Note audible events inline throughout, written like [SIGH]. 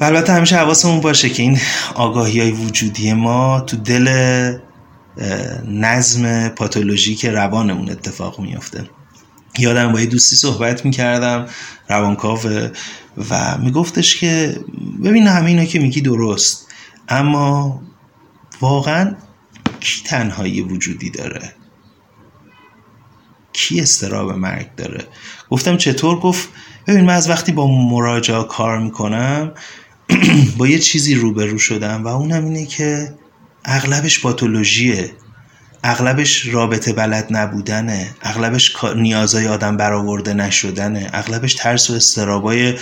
و البته همیشه حواسمون باشه که این آگاهی های وجودی ما تو دل نظم پاتولوژیک روانمون اتفاق میافته. یادم با یه دوستی صحبت می‌کردم روانکاو و میگفتش که ببین همه اینا که میگی درست اما واقعا کی تنهایی وجودی داره؟ کی استراب مرگ داره؟ گفتم چطور؟ گفت ببین من از وقتی با مراجعه کار می‌کنم با یه چیزی روبرو شدم و اونم اینه که اغلبش پاتولوژیه. اغلبش رابطه بلد نبودنه. اغلبش نیازهای آدم برآورده نشدنه. اغلبش ترس و استرابای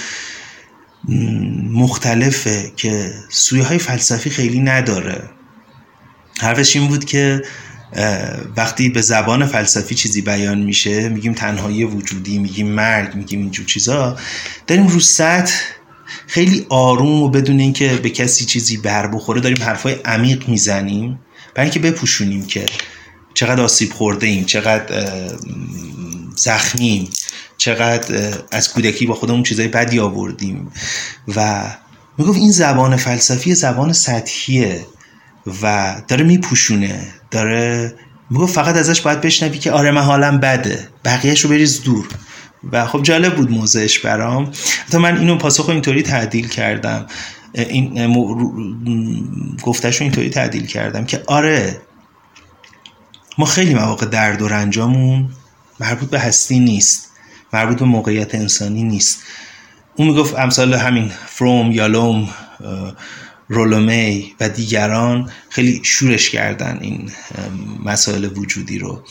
مختلفه که سویه های فلسفی خیلی نداره. حرفش این بود که وقتی به زبان فلسفی چیزی بیان میشه میگیم تنهایی وجودی میگیم مرگ میگیم اینجور چیزا داریم رو سطح خیلی آروم و بدون اینکه به کسی چیزی بر بخوره داریم حرفای عمیق می‌زنیم. برای اینکه بپوشونیم که چقدر آسیب خورده ایم چقدر زخمیم چقدر از کودکی با خودمون چیزای بدی آوردیم. و می‌گفت این زبان فلسفی زبان سطحیه و داره میپوشونه داره می‌گفت فقط ازش باید بشنوی که آره من حالم بده بقیهش رو بریز دور. و خب جالب بود موضعش برام. حتی من اینو پاسخ اینطوری تعدیل کردم. این گفتش رو اینطوری تعدیل کردم که آره ما خیلی مواقع درد و رنجامون مربوط به هستی نیست مربوط به موقعیت انسانی نیست. اون می‌گفت امثال همین فروم یالوم رولومی و دیگران خیلی شورش کردن این مسائل وجودی رو.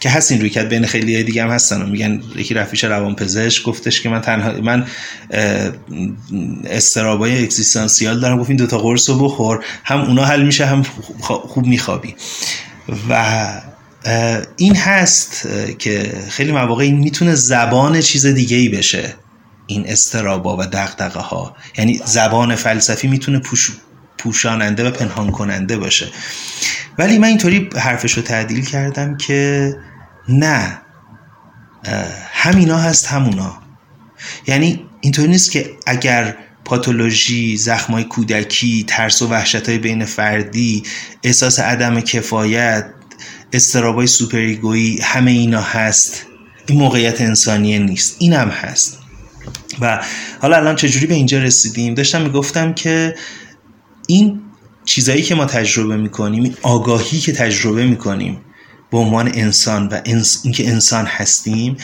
که هست این رویکرد بین خیلی دیگه هم هستن و میگن یکی رفیش روان پزشک گفتش که من تنها من استرابای اکزیستانسیال دارم. گفت این دوتا قرص رو بخور هم اونا حل میشه هم خوب میخوابی. و این هست که خیلی مواقع این می‌تونه زبان چیز دیگه ای بشه این استرابا و دقدقه ها یعنی زبان فلسفی می‌تونه پوش پوشاننده و پنهان کننده باشه. ولی من اینطوری حرفش رو تعدیل کردم که نه همینا هست همونا. یعنی اینطوری نیست که اگر پاتولوژی، زخمای کودکی، ترس و وحشت های بین فردی، احساس عدم کفایت، استرابای سوپریگویی همه اینا هست این موقعیت انسانیه نیست. این هم هست. و حالا الان چجوری به اینجا رسیدیم؟ داشتم می‌گفتم که این چیزایی که ما تجربه می‌کنیم این آگاهی که تجربه می‌کنیم به عنوان انسان و اینکه انسان هستیم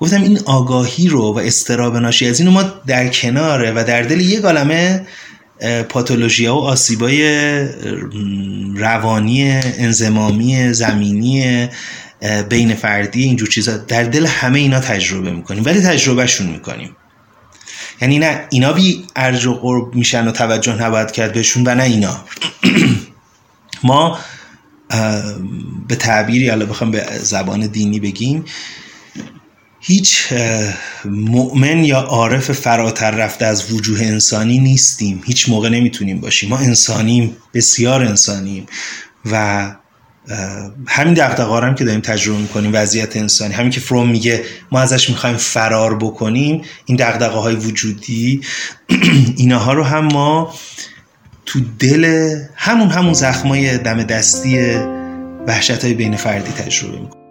گفتم این آگاهی رو و استراب ناشی از اینو ما در کناره و در دل یک عالمه پاتولوژی و آسیبای روانی انزمامی زمینی بین فردی اینجور چیزا. در دل همه اینا تجربه می‌کنیم ولی تجربهشون می‌کنیم. یعنی نه اینا بی ارج و قرب میشن و توجه نباید کرد بهشون و نه اینا. [CLEARS THROAT] ما به تعبیری حالا بخوام به زبان دینی بگیم هیچ مؤمن یا عارف فراتر رفته از وجوه انسانی نیستیم. هیچ موقع نمی‌تونیم باشیم. ما انسانیم بسیار انسانیم و همین دقدقه هم که داریم تجربه می‌کنیم وضعیت انسانی. همین که فروم میگه ما ازش می‌خوایم فرار بکنیم این دقدقه های وجودی [CLEARS THROAT] اینها رو هم ما تو دل همون همون زخمای دم دستی وحشت های بین فردی تجربه می‌کنیم.